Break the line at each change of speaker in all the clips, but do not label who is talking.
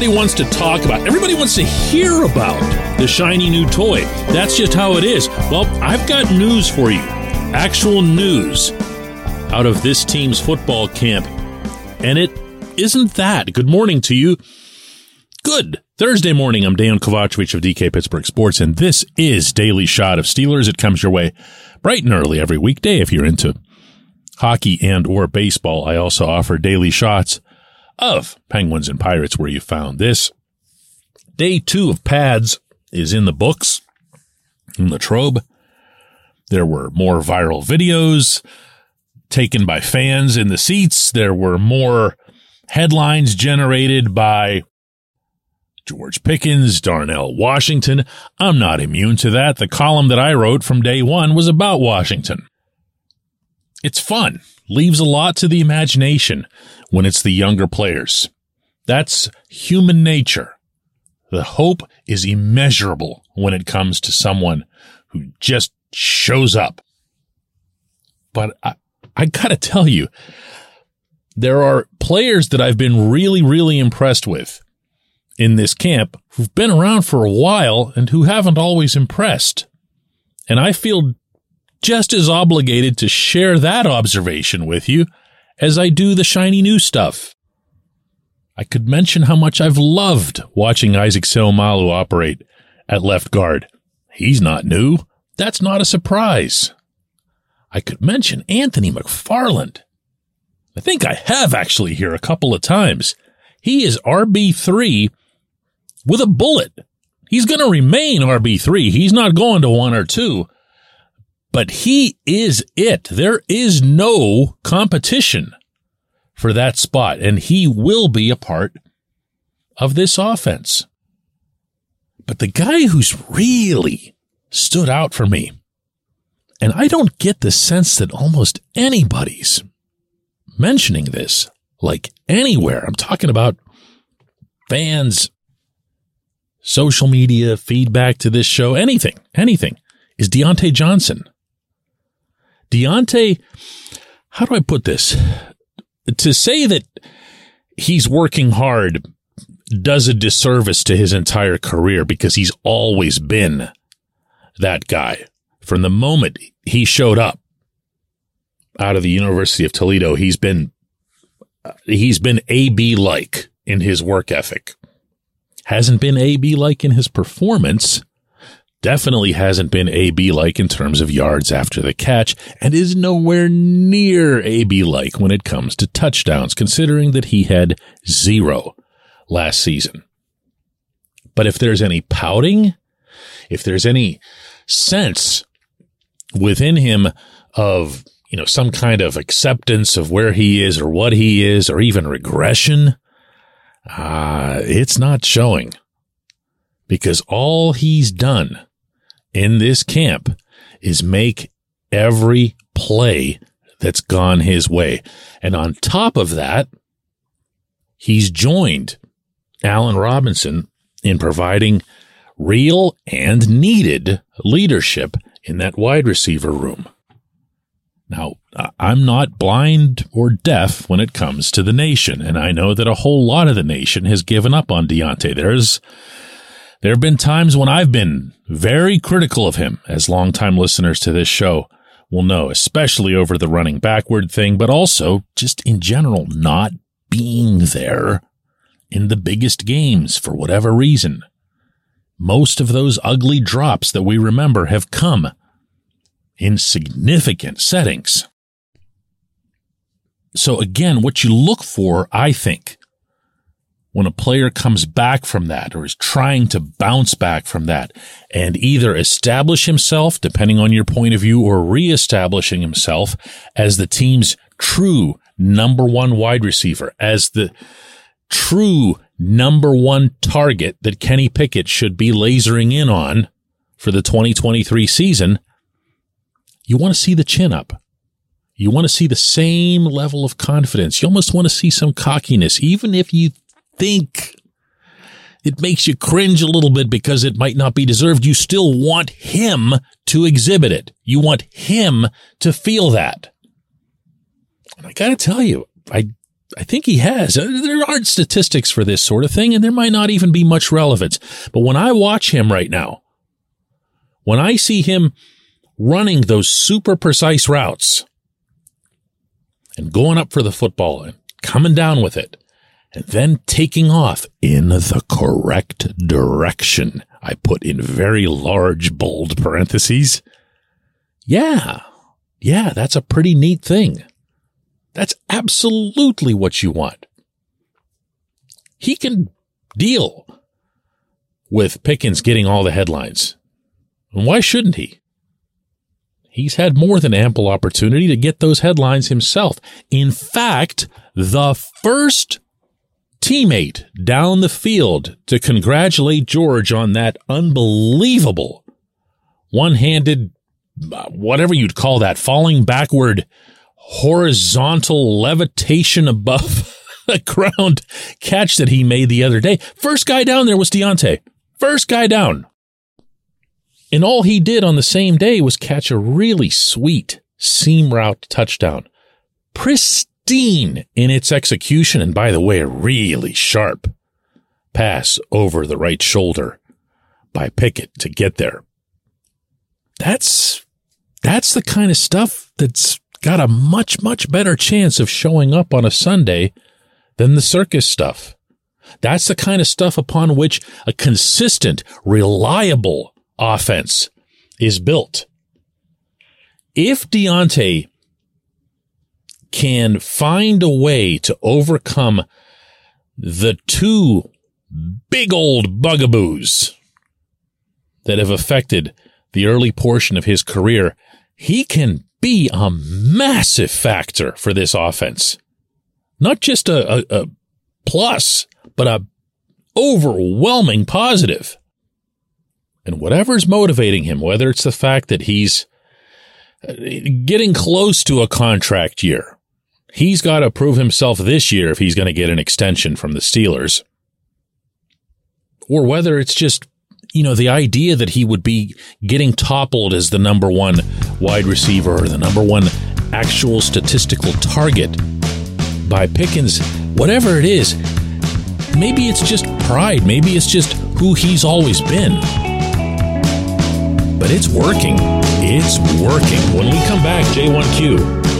everybody wants to talk about, everybody wants to hear about the shiny new toy. That's just how it is. Well, I've got news for you. Actual news out of this team's football camp. And it isn't that. Good morning to you. Good Thursday morning. I'm Dejan Kovacevic of DK Pittsburgh Sports, and this is Daily Shot of Steelers. It comes your way bright and early every weekday if you're into hockey and or baseball. I also offer daily shots of Penguins and Pirates where you found this. Day two of pads is in the books, in Latrobe. There were more viral videos taken by fans in the seats. There were more headlines generated by George Pickens, Darnell Washington. I'm not immune to that. The column that I wrote from day one was about Washington. It's fun, leaves a lot to the imagination when it's the younger players. That's human nature. The hope is immeasurable when it comes to someone who just shows up. But I, I gotta tell you, there are players that I've been really, really impressed with in this camp who've been around for a while and who haven't always impressed. And I feel just as obligated to share that observation with you as I do the shiny new stuff. I could mention how much I've loved watching Isaac Seumalo operate at left guard. He's not new. That's not a surprise. I could mention Anthony McFarland. I think I have actually here a couple of times. He is RB3 with a bullet. He's going to remain RB3. He's not going to one or two, but he is it. There is no competition for that spot, and he will be a part of this offense. But the guy who's really stood out for me, and I don't get the sense that almost anybody's mentioning this, like anywhere. I'm talking about fans, social media, feedback to this show, anything, anything, is Diontae Johnson. Diontae, how do I put this? To say that he's working hard does a disservice to his entire career because he's always been that guy. From the moment he showed up out of the University of Toledo, he's been he's been AB like in his work ethic. Hasn't been AB like in his performance, definitely hasn't been AB like in terms of yards after the catch and is nowhere near AB like when it comes to touchdowns, considering that he had zero last season. But if there's any pouting, if there's any sense within him of, you know, some kind of acceptance of where he is or what he is or even regression, uh, it's not showing because all he's done in this camp is make every play that's gone his way. And on top of that, he's joined Allen Robinson in providing real and needed leadership in that wide receiver room. Now, I'm not blind or deaf when it comes to the nation, and I know that a whole lot of the nation has given up on Diontae. There's there have been times when I've been very critical of him, as longtime listeners to this show will know, especially over the running backward thing, but also just in general, not being there in the biggest games for whatever reason. Most of those ugly drops that we remember have come in significant settings. So again, what you look for, I think, when a player comes back from that or is trying to bounce back from that and either establish himself, depending on your point of view, or reestablishing himself as the team's true number one wide receiver, as the true number one target that Kenny Pickett should be lasering in on for the 2023 season, you want to see the chin up. You want to see the same level of confidence. You almost want to see some cockiness, even if you think it makes you cringe a little bit because it might not be deserved. You still want him to exhibit it. You want him to feel that. And I got to tell you, I I think he has. Uh, there aren't statistics for this sort of thing, and there might not even be much relevance. But when I watch him right now, when I see him running those super precise routes and going up for the football and coming down with it and then taking off in the correct direction, I put in very large, bold parentheses. Yeah. Yeah, that's a pretty neat thing. That's absolutely what you want. He can deal with Pickens getting all the headlines. And why shouldn't he? He's had more than ample opportunity to get those headlines himself. In fact, the first teammate down the field to congratulate George on that unbelievable one handed, uh, whatever you'd call that, falling backward, horizontal levitation above the ground catch that he made the other day. First guy down there was Diontae. First guy down. And all he did on the same day was catch a really sweet seam route touchdown. Pristine in its execution. And by the way, a really sharp pass over the right shoulder by Pickett to get there. That's, that's the kind of stuff that's got a much, much better chance of showing up on a Sunday than the circus stuff. That's the kind of stuff upon which a consistent, reliable offense is built. If Diontae can find a way to overcome the two big old bugaboos that have affected the early portion of his career, he can be a massive factor for this offense. Not just a, a, a plus, but a overwhelming positive. And whatever's motivating him, whether it's the fact that he's uh, getting close to a contract year, he's got to prove himself this year if he's going to get an extension from the Steelers. Or whether it's just, you know, the idea that he would be getting toppled as the number one wide receiver or the number one actual statistical target by Pickens, whatever it is, maybe it's just pride. Maybe it's just who he's always been but it's working. It's working. When we come back, J1Q.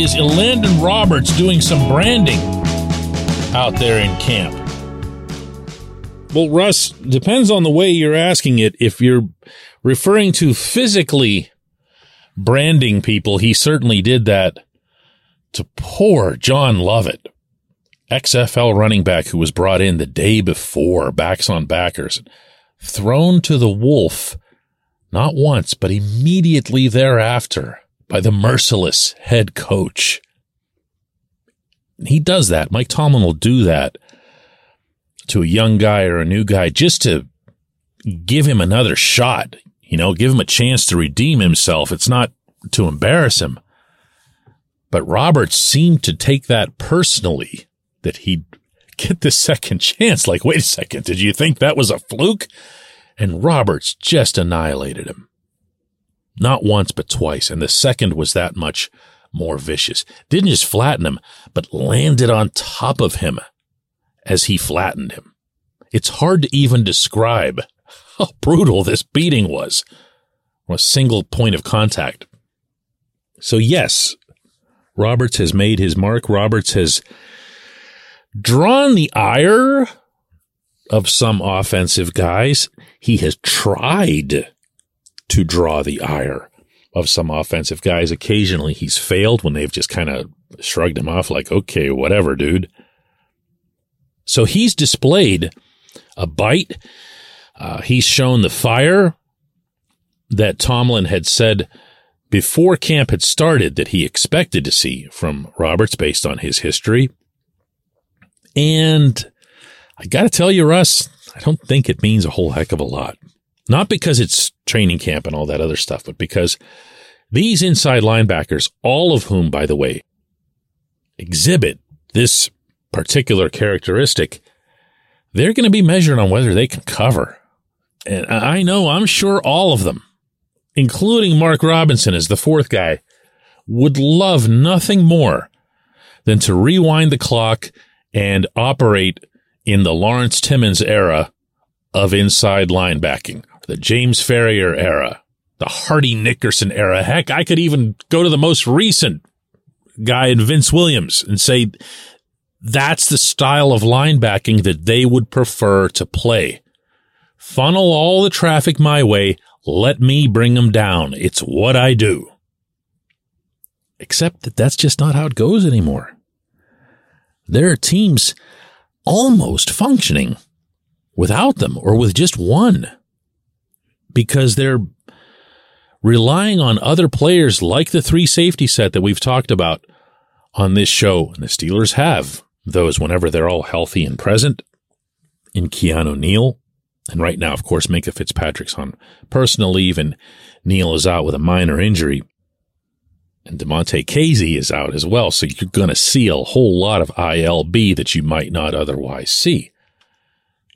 is Elandon Roberts doing some branding out there in camp? Well, Russ, depends on the way you're asking it. If you're referring to physically branding people, he certainly did that to poor John Lovett, XFL running back who was brought in the day before, backs on backers, thrown to the wolf not once, but immediately thereafter by the merciless head coach. He does that. Mike Tomlin will do that to a young guy or a new guy just to give him another shot, you know, give him a chance to redeem himself. It's not to embarrass him. But Roberts seemed to take that personally that he'd get the second chance. Like, wait a second. Did you think that was a fluke? and Roberts just annihilated him. Not once, but twice, and the second was that much more vicious. Didn't just flatten him, but landed on top of him as he flattened him. It's hard to even describe how brutal this beating was from a single point of contact. So yes, Roberts has made his mark. Roberts has drawn the ire of some offensive guys. He has tried to draw the ire of some offensive guys. Occasionally he's failed when they've just kind of shrugged him off like, okay, whatever, dude. So he's displayed a bite. Uh, he's shown the fire that Tomlin had said before camp had started that he expected to see from Roberts based on his history. And I got to tell you, Russ, I don't think it means a whole heck of a lot. Not because it's training camp and all that other stuff, but because these inside linebackers, all of whom, by the way, exhibit this particular characteristic, they're going to be measured on whether they can cover. And I know, I'm sure all of them including Mark Robinson as the fourth guy, would love nothing more than to rewind the clock and operate in the Lawrence Timmons era of inside linebacking, the James Farrior era, the Hardy Nickerson era. Heck, I could even go to the most recent guy in Vince Williams and say that's the style of linebacking that they would prefer to play. Funnel all the traffic my way. Let me bring them down. It's what I do. Except that that's just not how it goes anymore. There are teams almost functioning without them or with just one because they're relying on other players like the three safety set that we've talked about on this show. And the Steelers have those whenever they're all healthy and present in Keanu Neal, and right now, of course, Minkah Fitzpatrick's on personal leave and Neal is out with a minor injury. And Damontae Kazee is out as well. So you're going to see a whole lot of ILB that you might not otherwise see.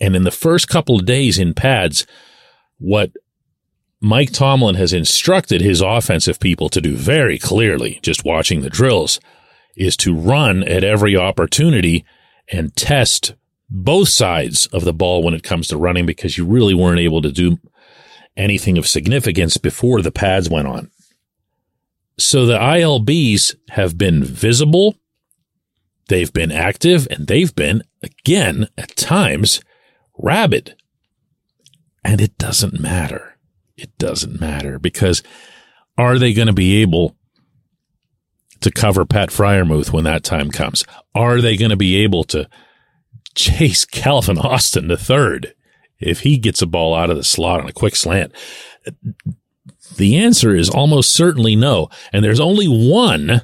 And in the first couple of days in pads, what Mike Tomlin has instructed his offensive people to do very clearly, just watching the drills, is to run at every opportunity and test both sides of the ball when it comes to running because you really weren't able to do anything of significance before the pads went on. So the ILBs have been visible, they've been active, and they've been, again, at times, rabid. And it doesn't matter. It doesn't matter because are they going to be able to cover Pat Freiermuth when that time comes? Are they going to be able to chase Calvin Austin the third if he gets a ball out of the slot on a quick slant? The answer is almost certainly no. And there's only one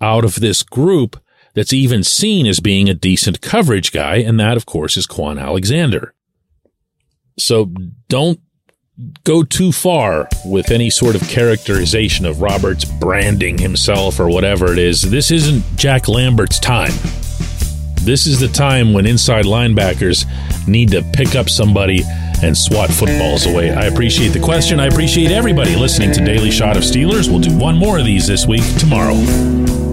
out of this group that's even seen as being a decent coverage guy, and that, of course, is Kwon Alexander. So don't go too far with any sort of characterization of Roberts branding himself or whatever it is. This isn't Jack Lambert's time. This is the time when inside linebackers need to pick up somebody and swat footballs away. I appreciate the question. I appreciate everybody listening to Daily Shot of Steelers. We'll do one more of these this week tomorrow.